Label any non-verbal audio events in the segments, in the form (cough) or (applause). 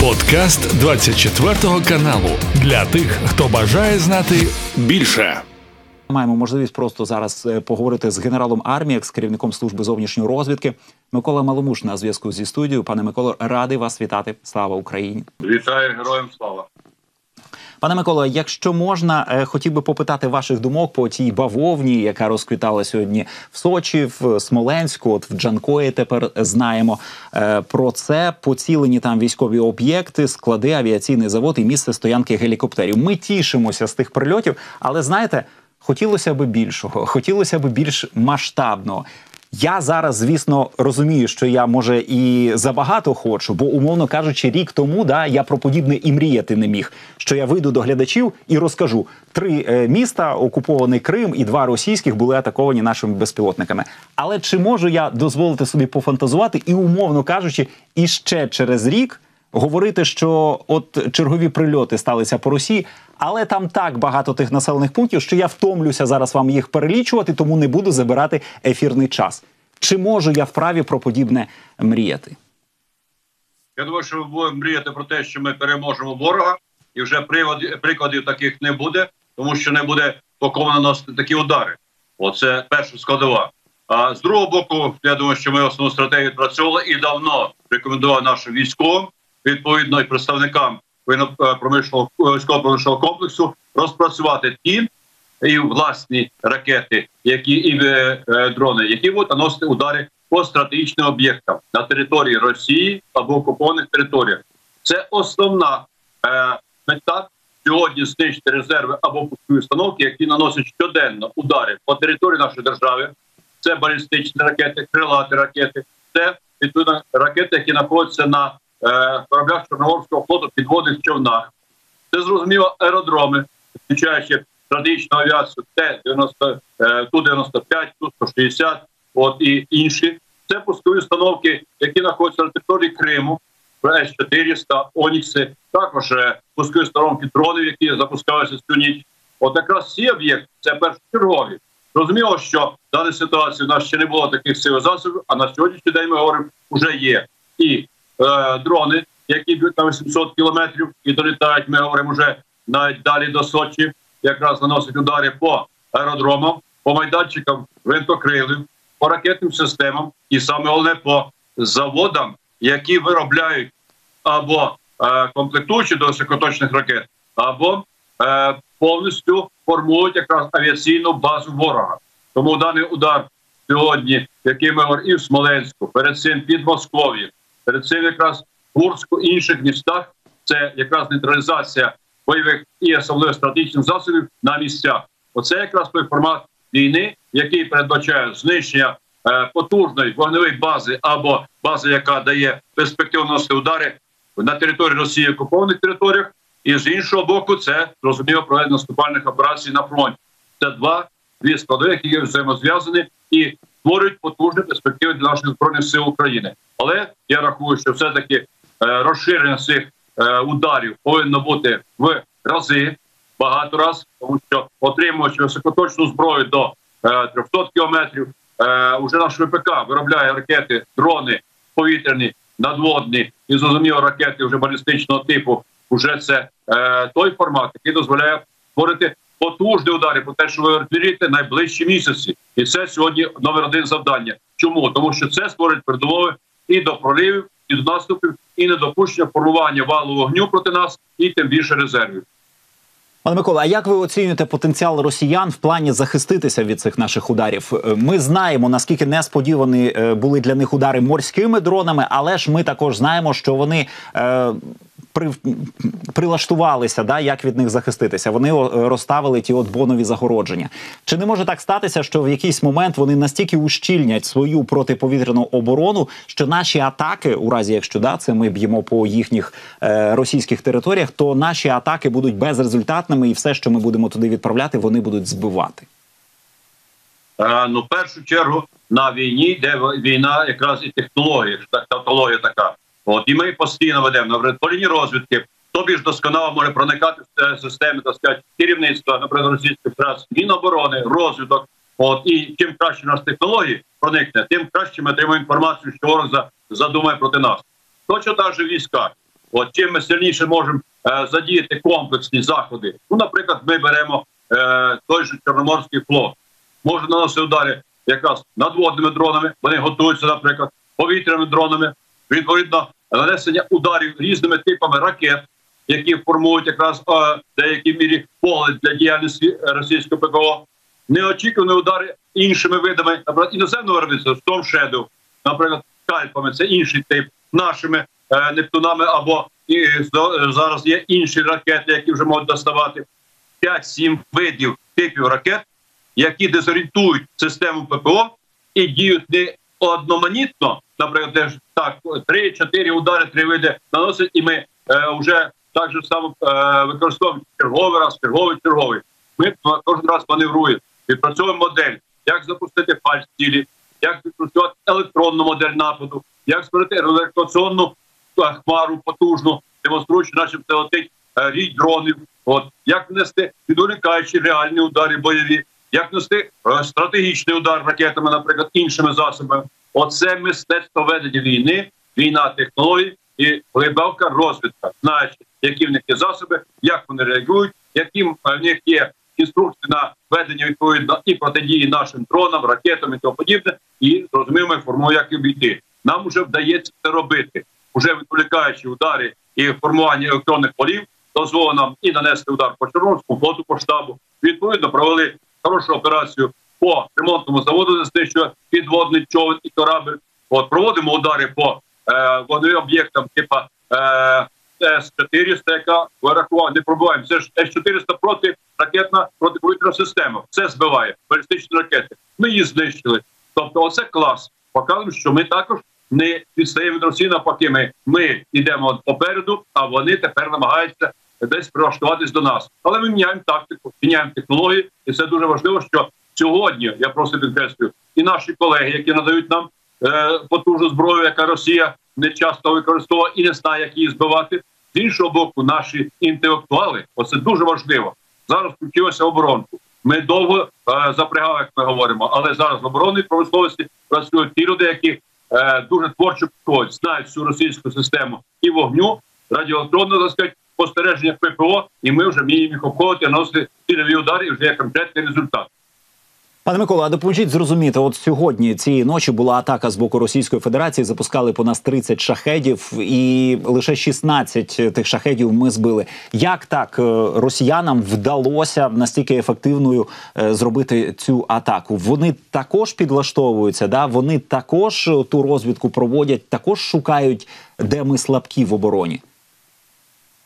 Подкаст 24 каналу для тих, хто бажає знати більше. Маємо можливість просто зараз е, поговорити з генералом армії, з керівником служби зовнішньої розвідки. Микола Маломуш на зв'язку зі студією. Пане Миколо, радий вас вітати. Слава Україні! Вітаю героям слава. Пане Миколо, якщо можна, е, хотів би попитати ваших думок по тій бавовні, яка розквітала сьогодні в Сочі, в Смоленську, от в Джанкої тепер знаємо е, про це. Поцілені там військові об'єкти, склади, авіаційний завод і місце стоянки гелікоптерів. Ми тішимося з тих прильотів, але знаєте, хотілося б більшого, хотілося б більш масштабного. Я зараз, звісно, розумію, що я може і забагато хочу, бо, умовно кажучи, рік тому да я про подібне і мріяти не міг. Що я вийду до глядачів і розкажу: три е, міста, окупований Крим і два російських були атаковані нашими безпілотниками. Але чи можу я дозволити собі пофантазувати і, умовно кажучи, іще через рік говорити, що от чергові прильоти сталися по Росії, але там так багато тих населених пунктів, що я втомлюся зараз вам їх перелічувати, тому не буду забирати ефірний час. Чи можу я вправі про подібне мріяти? Я думаю, що ми будемо мріяти про те, що ми переможемо ворога, і вже приводів, прикладів таких не буде, тому що не буде покому наносити такі удари. Оце перша складова. А з другого боку, я думаю, що ми основну стратегію відпрацьовували і давно рекомендував нашим військовим, відповідно і представникам воєнно-промишленого військово промишленого комплексу розпрацювати ті і власні ракети, які і е, е, дрони, які будуть наносити удари по стратегічним об'єктам на території Росії або окупованих територіях. Це основна е, мета сьогодні знищити резерви або пускові установки, які наносять щоденно удари по території нашої держави. Це балістичні ракети, крилаті ракети, це відповідно ракети, які знаходяться на е, кораблях Чорноморського флоту підводних човнах. Це зрозуміло аеродроми, включаючи стратегічну авіацію Т-90, е, Ту-95, Ту-160, от і інші. Це пускові установки, які знаходяться на території Криму, С-400, Онікси, також е, пускові установки дронів, які запускаються цю ніч. От якраз ці об'єкти це першочергові. Зрозуміло, що в даній ситуації в нас ще не було таких сил засобів, а на сьогоднішній день ми говоримо, вже є і е, дрони, які б'ють на 800 кілометрів і долітають. Ми говоримо вже навіть далі до Сочі якраз наносить удари по аеродромам, по майданчикам винтокрилів, по ракетним системам, і саме головне по заводам, які виробляють або е, комплектуючі до високоточних ракет, або е, повністю формують якраз авіаційну базу ворога. Тому даний удар сьогодні, який ми говоримо і в Смоленську, перед цим під Москов'ю, перед цим якраз в Курську інших містах, це якраз нейтралізація бойових і особливо стратегічних засобів на місцях. Оце якраз той формат війни, який передбачає знищення е, потужної вогневої бази або бази, яка дає перспективу удари на території Росії окупованих територіях, і з іншого боку, це зрозуміло проведення наступальних операцій на фронті. Це два дві складові, які взаємозв'язані і створюють потужні перспективи для наших збройних сил України. Але я рахую, що все таки е, розширення цих Е, ударів повинно бути в рази багато раз, тому що отримуючи високоточну зброю до 300 е, кілометрів, е, уже наш ВПК виробляє ракети, дрони повітряні, надводні і зрозуміло ракети вже балістичного типу. Уже це той формат, який дозволяє створити потужні удари по те, що ви вірите найближчі місяці, і це сьогодні номер один завдання. Чому тому, що це створить передумови і до проривів, і до наступів, і недопущення формування валу вогню проти нас, і тим більше резервів. Пане Микола, а як ви оцінюєте потенціал росіян в плані захиститися від цих наших ударів? Е, ми знаємо наскільки несподівані е, були для них удари морськими дронами, але ж ми також знаємо, що вони е, при, прилаштувалися, да, як від них захиститися. Вони розставили ті от бонові загородження. Чи не може так статися, що в якийсь момент вони настільки ущільнять свою протиповітряну оборону, що наші атаки, у разі якщо да, це ми б'ємо по їхніх е, російських територіях, то наші атаки будуть безрезультатними, і все, що ми будемо туди відправляти, вони будуть збивати? Е, ну, в першу чергу на війні, де війна якраз і технологія, тавтологія така. От і ми постійно ведемо наприклад, по лінії розвідки. Хто більш досконало може проникати в системи так сказати, керівництва наприклад, Російської Федерації, міноборони, розвиток. От і чим краще наш технології проникне, тим краще ми отримаємо інформацію, що ворог задумає проти нас. Точно так же війська. От чим ми сильніше можемо е, задіяти комплексні заходи. Ну, наприклад, ми беремо е, той же Чорноморський флот. Може наносити удари якраз надводними дронами. Вони готуються, наприклад, повітряними дронами. Відповідно, нанесення ударів різними типами ракет, які формують якраз е, в деякій мірі погляд для діяльності російського ППО. Неочікувані удари іншими видами, наприклад, іноземного виробництва, Shadow, наприклад, кальпами, це інший тип, нашими е, нептунами або і, зараз є інші ракети, які вже можуть доставати 5-7 видів типів ракет, які дезорієнтують систему ППО і діють не одноманітно, наприклад, так 3-4 удари, три види наносять, і ми е, вже так же само е, використовуємо черговий раз, черговий, черговий. Ми кожен раз маневруємо, відпрацьовуємо модель, як запустити фальш цілі, як відпрацювати електронну модель нападу, як створити електронну хмару потужну, демонструючи, начебто летить е, рій дронів. От як внести відволікаючі реальні удари бойові, як нести е, стратегічний удар ракетами, наприклад, іншими засобами. Оце мистецтво ведення війни, війна технологій і глибока розвідка, знаючи, які в них є засоби, як вони реагують, яким в них є інструкції на ведення відповідно і протидії нашим дронам, ракетам і тому подібне, і зрозуміло, формує, як обійти. Нам вже вдається це робити, уже відволікаючи удари і формування електронних полів, дозволено нам і нанести удар по Чорноморському флоту по штабу. Відповідно, провели хорошу операцію по ремонтному заводу, де знищує підводний човен і корабль. От проводимо удари по е, вогневим об'єктам, типа е, С-400, яка вирахувала, не пробуваємо. Це ж С-400 проти ракетна протиповітряна система. Все збиває балістичні ракети. Ми її знищили. Тобто, оце клас. Показуємо, що ми також не відстаємо від Росії навпаки. Ми, ми йдемо попереду, а вони тепер намагаються десь прилаштуватись до нас. Але ми міняємо тактику, міняємо технології, і це дуже важливо, що сьогодні я просто підкреслюю, і наші колеги, які надають нам е, потужну зброю, яка Росія не часто використовує і не знає, як її збивати. З іншого боку, наші інтелектуали, оце дуже важливо. Зараз включилося оборонку. Ми довго е, запрягали, як ми говоримо, але зараз в оборонній промисловості працюють ті люди, які е, дуже творчо підходять, знають всю російську систему і вогню, радіоелектронного так сказати, спостереження ППО, і ми вже вміємо їх обходити, наносити цільові удари, і вже є конкретний результат. Пане Микола, а допоможіть зрозуміти, от сьогодні цієї ночі була атака з боку Російської Федерації. Запускали по нас 30 шахедів, і лише 16 тих шахедів ми збили. Як так е, росіянам вдалося настільки ефективною е, зробити цю атаку? Вони також підлаштовуються, да вони також ту розвідку проводять, також шукають, де ми слабкі в обороні.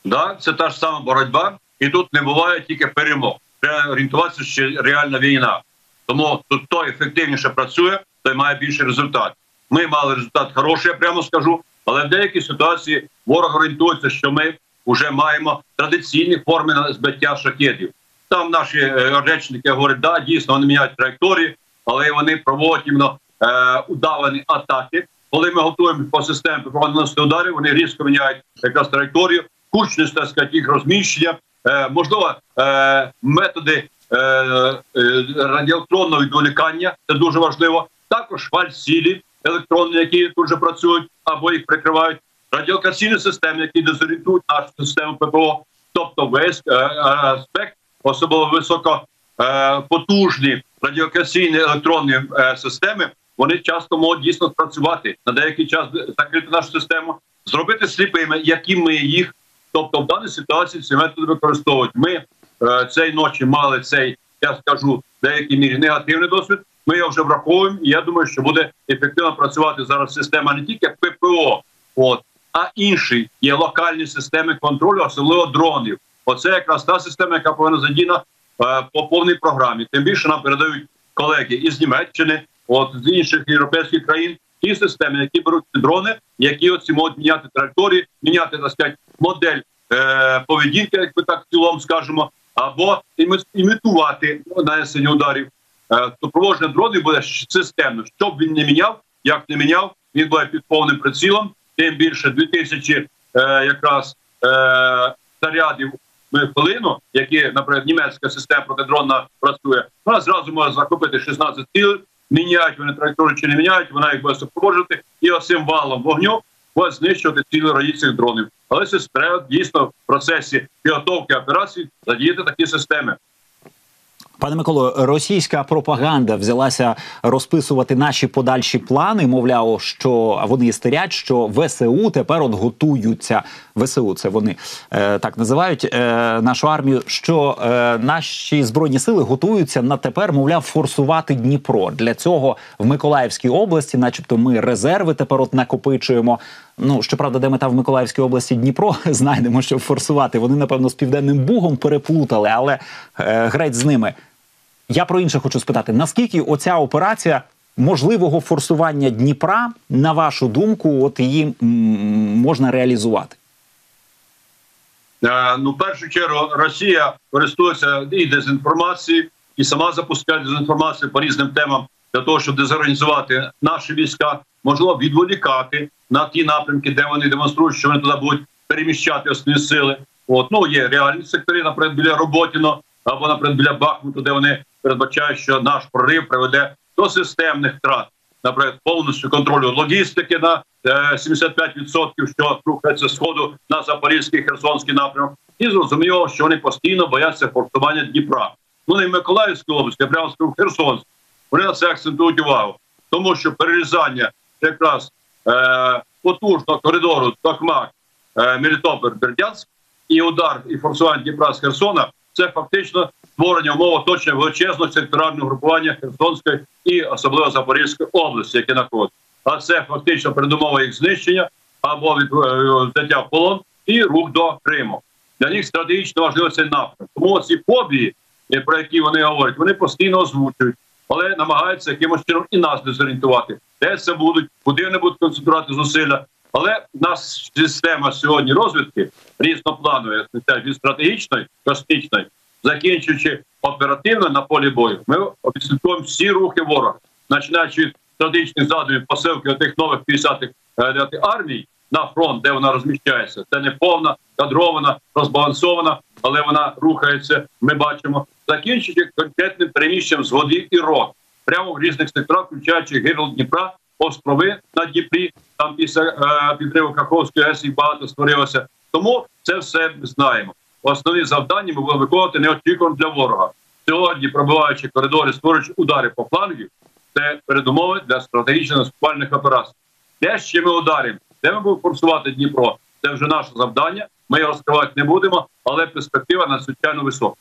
Да, це та ж сама боротьба, і тут не буває тільки перемог. Треба орієнтуватися, що реальна війна. Тому тут хто ефективніше працює, той має більший результат. Ми мали результат хороший, я прямо скажу, але в деякій ситуації ворог орієнтується, що ми вже маємо традиційні форми збиття шахедів. Там наші е, речники говорять, да, дійсно вони міняють траєкторії, але вони проводять іменно е, удавані атаки. Коли ми готуємо по системі наносити ударів, вони різко міняють якраз траєкторію, кучність так сказати, їх розміщення, е, можливо, е, методи радіоелектронного відволікання, це дуже важливо. Також фальсілі електронні, які тут же працюють або їх прикривають. Радіокаційні системи, які дезорієнтують нашу систему ППО, тобто весь е, аспект, особливо високопотужні радіокаційні електронні системи, вони часто можуть дійсно працювати на деякий час закрити нашу систему, зробити сліпими, які ми їх. Тобто, в даній ситуації ці методи використовують. Ми Е, цієї ночі мали цей, я скажу, в деякій мірі негативний досвід. Ми його вже враховуємо. і Я думаю, що буде ефективно працювати зараз система не тільки ППО, от а інші є локальні системи контролю, особливо дронів. Оце якраз та система, яка повинна задіяна е, по повній програмі. Тим більше нам передають колеги із Німеччини, от з інших європейських країн. Ті системи, які беруть ці дрони, які оці можуть міняти траєкторії, міняти так сказати, модель е, поведінки, як ми так в цілому скажемо, або імітувати нанесення ударів. Е, то проводження дронів буде системно. Щоб він не міняв, як не міняв, він буде під повним прицілом. Тим більше 2000 е, якраз е, зарядів в хвилину, які, наприклад, німецька система протидронна працює. Вона зразу може захопити 16 цілей, міняють вони траєкторію чи не міняють, вона їх буде супроводжувати, і оцим валом вогню буде знищувати цілі цих дронів. Але треба дійсно в процесі підготовки операцій задіяти такі системи. Пане Миколо, російська пропаганда взялася розписувати наші подальші плани. Мовляв, що вони істерять, що ВСУ тепер от готуються. ВСУ це вони е, так називають е, нашу армію. Що е, наші збройні сили готуються на тепер, мовляв, форсувати Дніпро. Для цього в Миколаївській області, начебто, ми резерви тепер от накопичуємо. Ну щоправда, де мета в Миколаївській області Дніпро (laughs) знайдемо, щоб форсувати. Вони напевно з південним бугом переплутали, але е, греть з ними. Я про інше хочу спитати: наскільки оця операція можливого форсування Дніпра, на вашу думку, от її можна реалізувати? Е, ну, в першу чергу, Росія користується і дезінформацією, і сама запускає дезінформацію по різним темам для того, щоб дезорганізувати наші війська, можливо, відволікати на ті напрямки, де вони демонструють, що вони туди будуть переміщати основні сили. От ну є реальні сектори, наприклад, біля Роботіно або наприклад, біля Бахмуту, де вони передбачають, що наш прорив приведе до системних втрат, наприклад, повністю контролю логістики на 75%, е, що рухається сходу на Запорізький Херсонський напрямок, і зрозуміло, що вони постійно бояться фортування Дніпра. Ну не в Миколаївській області, а прямо в Херсонській. Вони на це акцентують увагу, тому що перерізання якраз е, потужного коридору Токмак, е, Мелітополь, Бердянськ і удар і форсування Дніпра з Херсона це фактично створення умов оточення величезного секторального групування Херсонської і особливо Запорізької області, які знаходяться. А це фактично передумова їх знищення або від е, взяття в полон і рух до Криму. Для них стратегічно важливо цей напрямок. Тому ці фобії, е, про які вони говорять, вони постійно озвучують, але намагаються якимось чином і нас дезорієнтувати. Де це будуть, куди вони будуть концентрувати зусилля. Але нас система сьогодні розвідки різнопланової, від стратегічної, космічної, закінчуючи оперативно на полі бою, ми обслідкуємо всі рухи ворога, починаючи від стратегічних задумів посилки тих нових 50-х е, армій на фронт, де вона розміщається. Це не повна, кадрована, розбалансована, але вона рухається. Ми бачимо, закінчуючи конкретним переміщенням з води і рот, прямо в різних секторах, включаючи гирл Дніпра, острови на Дніпрі. Там після е, підриву Каховської ГЕС багато створилося. Тому це все ми знаємо основні завдання ми будемо виконувати неочікувано для ворога. Сьогодні, пробиваючи коридори, створюючи удари по флангів, це передумови для стратегічно наступальних операцій. Де ще ми ударимо? Де ми будемо форсувати Дніпро? Це вже наше завдання. Ми його розкривати не будемо, але перспектива надзвичайно висока.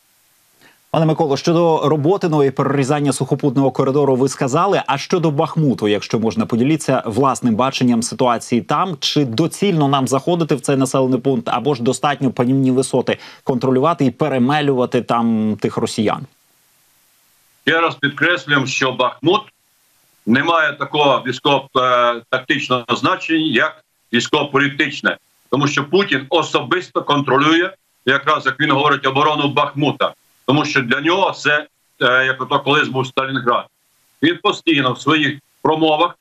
Пане Миколо, щодо роботиного і перерізання сухопутного коридору, ви сказали. А щодо Бахмуту, якщо можна поділитися власним баченням ситуації там, чи доцільно нам заходити в цей населений пункт, або ж достатньо панівні висоти контролювати і перемелювати там тих росіян? Я раз підкреслюємо, що Бахмут не має такого військово-тактичного значення, як військово-політичне, тому що Путін особисто контролює, якраз як він говорить, оборону Бахмута тому що для нього це е, як ото колись був Сталінград. Він постійно в своїх промовах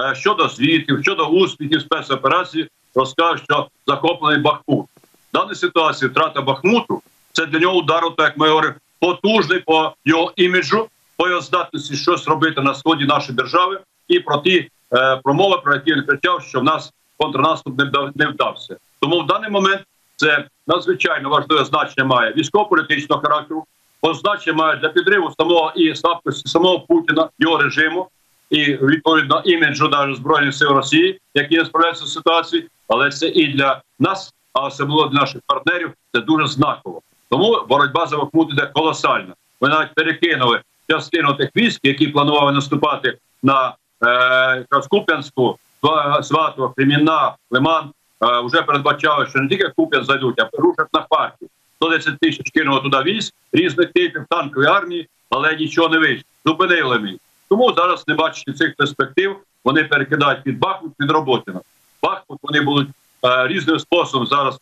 е, щодо звітів, щодо успіхів спецоперації розкаже, що захоплений Бахмут. В даній ситуації втрата Бахмуту це для нього удар, так як ми говоримо, потужний по його іміджу, по його здатності щось робити на сході нашої держави, і про ті е, промови, про які він кричав, що в нас контрнаступ не, вдав, не вдався. Тому в даний момент це надзвичайно важливе значення має військово-політичного характеру, значення має для підриву самого і слабкості самого Путіна, його режиму і відповідно іміджу навіть збройних сил Росії, які не справляються з ситуацією, але це і для нас, а особливо для наших партнерів, це дуже знаково. Тому боротьба за Бахмут іде колосальна. Ми навіть перекинули частину тих військ, які планували наступати на е, Куп'янську, Сватово, Кремінна, Лиман вже передбачали, що не тільки Куп'ян зайдуть, а рушать на Харків. 110 тисяч кинуло туди військ різних типів танкової армії, але нічого не вийшло. Зупинили мій. Тому зараз, не бачачи цих перспектив, вони перекидають під Бахмут, під Роботіна. Бахмут вони будуть е, різним способом зараз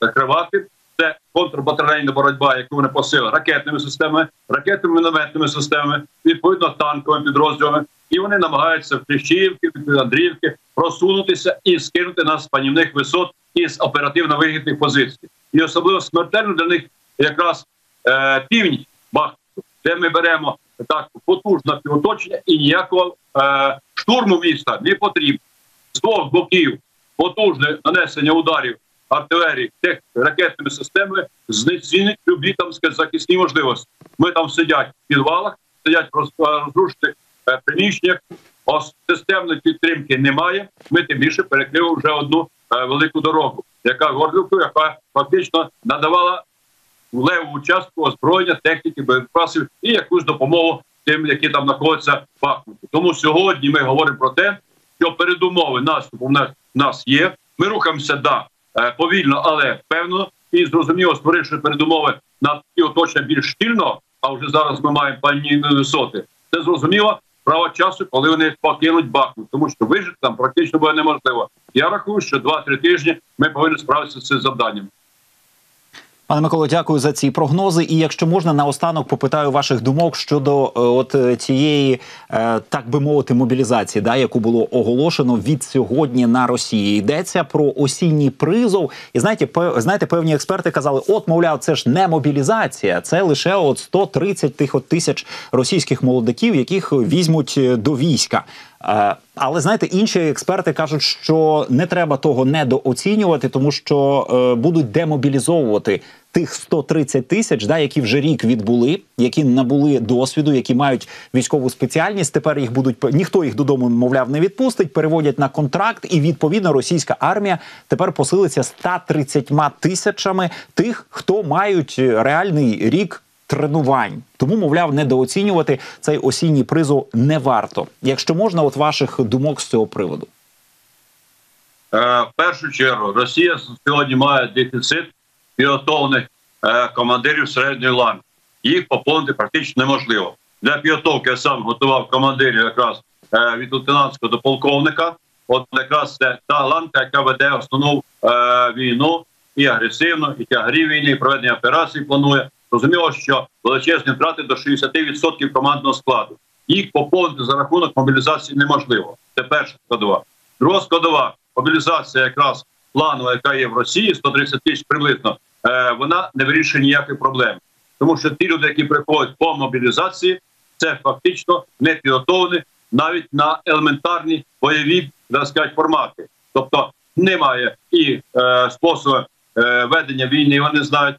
закривати. Це контрбатарейна боротьба, яку вони посили ракетними системами, ракетними мінометними системами, відповідно танковими підрозділами і вони намагаються в Кліщівки, Андріївки просунутися і скинути нас з панівних висот із оперативно вигідних позицій. І особливо смертельно для них якраз е, північ Бахмуту, де ми беремо так потужне оточення і ніякого е, штурму міста не потрібно з двох боків. Потужне нанесення ударів артилерії, тех ракетними системами знецінить любі там захисні можливості. Ми там сидять в підвалах, сидять в роз- розрушених е, приміщеннях. Ос системної підтримки немає. Ми тим більше перекрили вже одну е, велику дорогу, яка Горлівку, яка фактично надавала левову частку озброєння, техніки, боєприпасів і якусь допомогу тим, які там знаходяться в Бахмуті. Тому сьогодні ми говоримо про те, що передумови наступу в нас, в нас є. Ми рухаємося да, е, повільно, але певно, і зрозуміло, створивши передумови на ті оточення більш щільно, а вже зараз ми маємо пані висоти. Це зрозуміло право часу, коли вони покинуть Бахмут, тому що вижити там практично буде неможливо. Я рахую, що 2-3 тижні ми повинні справитися з цим завданням. Пане Миколо, дякую за ці прогнози. І якщо можна, наостанок попитаю ваших думок щодо е, от е, цієї, е, так би мовити, мобілізації, да, яку було оголошено від сьогодні на Росії. Йдеться про осінній призов. І знаєте, знаєте, певні експерти казали: от, мовляв, це ж не мобілізація, це лише от 130 тих от тисяч російських молодиків, яких візьмуть е, до війська. Е, Але знаєте, інші експерти кажуть, що не треба того недооцінювати, тому що е, будуть демобілізовувати тих 130 тисяч, да, які вже рік відбули, які набули досвіду, які мають військову спеціальність. Тепер їх будуть ніхто їх додому, мовляв, не відпустить, переводять на контракт, і відповідно російська армія тепер посилиться 130 тисячами тих, хто мають реальний рік тренувань. Тому, мовляв, недооцінювати цей осінній призов не варто. Якщо можна, от ваших думок з цього приводу. Е, в першу чергу Росія сьогодні має дефіцит підготовлених е, командирів середньої ланки. Їх поповнити практично неможливо. Для підготовки я сам готував командирів якраз е, від лейтенантського до полковника. От якраз це та ланка, яка веде основну е, війну і агресивну, і тягарі війни, і проведення операцій планує. Зрозуміло, що величезні втрати до 60% командного складу. Їх поповнити за рахунок мобілізації неможливо. Це перша складова. Друга складова мобілізація, якраз планова, яка є в Росії, 130 тисяч приблизно, е, вона не вирішує ніяких проблем. Тому що ті люди, які приходять по мобілізації, це фактично не підготовлені навіть на елементарні бойові сказати, формати. Тобто немає і е, способу е, ведення війни, вони знають,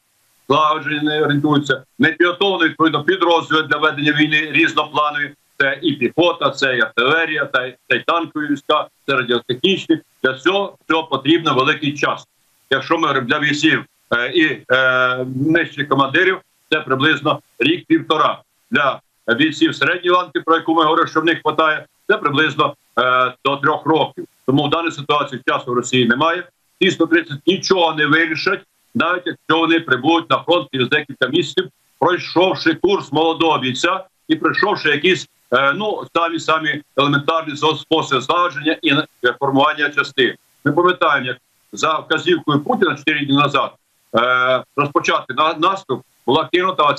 злагоджені не орієнтуються, не підготовлені відповідно підрозділи для ведення війни різнопланові. Це і піхота, це і артилерія, та й танкові війська, це радіотехнічні. Для цього, цього потрібно великий час. Якщо ми для військів е, і е, нижчих командирів, це приблизно рік-півтора. Для бійців середньої ланки, про яку ми говоримо, що в них вистачає, це приблизно е, до трьох років. Тому в даній ситуації часу в Росії немає. Ті 130 нічого не вирішать, навіть якщо вони прибудуть на фронт через декілька місяців, пройшовши курс молодого бійця і пройшовши якісь е, ну самі самі елементарні способи злагодження і е, формування частин. Ми пам'ятаємо, як за вказівкою Путіна 4 дні назад е, розпочати на наступ була кинута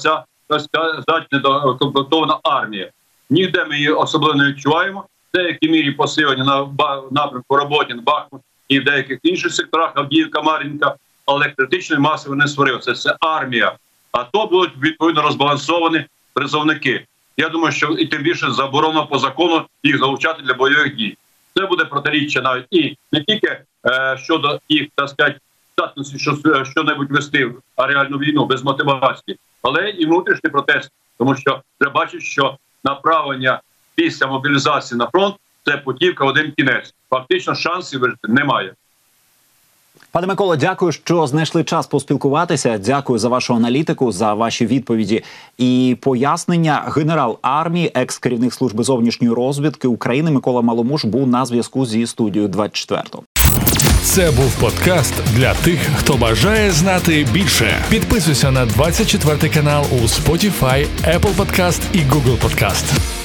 так сказати, недокомплектована армія. Ніде ми її особливо не відчуваємо. В деякій мірі посилення на напрямку роботи на Бахмут і в деяких інших секторах Авдіївка, Мар'їнка, але критичної маси вони створили. Це, армія. А то будуть відповідно розбалансовані призовники. Я думаю, що і тим більше заборонено по закону їх залучати для бойових дій. Це буде протиріччя навіть і не тільки е, щодо їх так сказати, здатності, що що-небудь вести в реальну війну без мотивації, але і внутрішній протест, тому що треба бачити, що направлення після мобілізації на фронт це путівка один кінець. Фактично шансів вижити немає. Пане Миколо, дякую, що знайшли час поспілкуватися. Дякую за вашу аналітику, за ваші відповіді і пояснення. Генерал армії, екс керівник служби зовнішньої розвідки України Микола Маломуш був на зв'язку зі студією 24. Це був подкаст для тих, хто бажає знати більше. Підписуйся на 24 канал у Spotify, Apple Podcast і Google Podcast.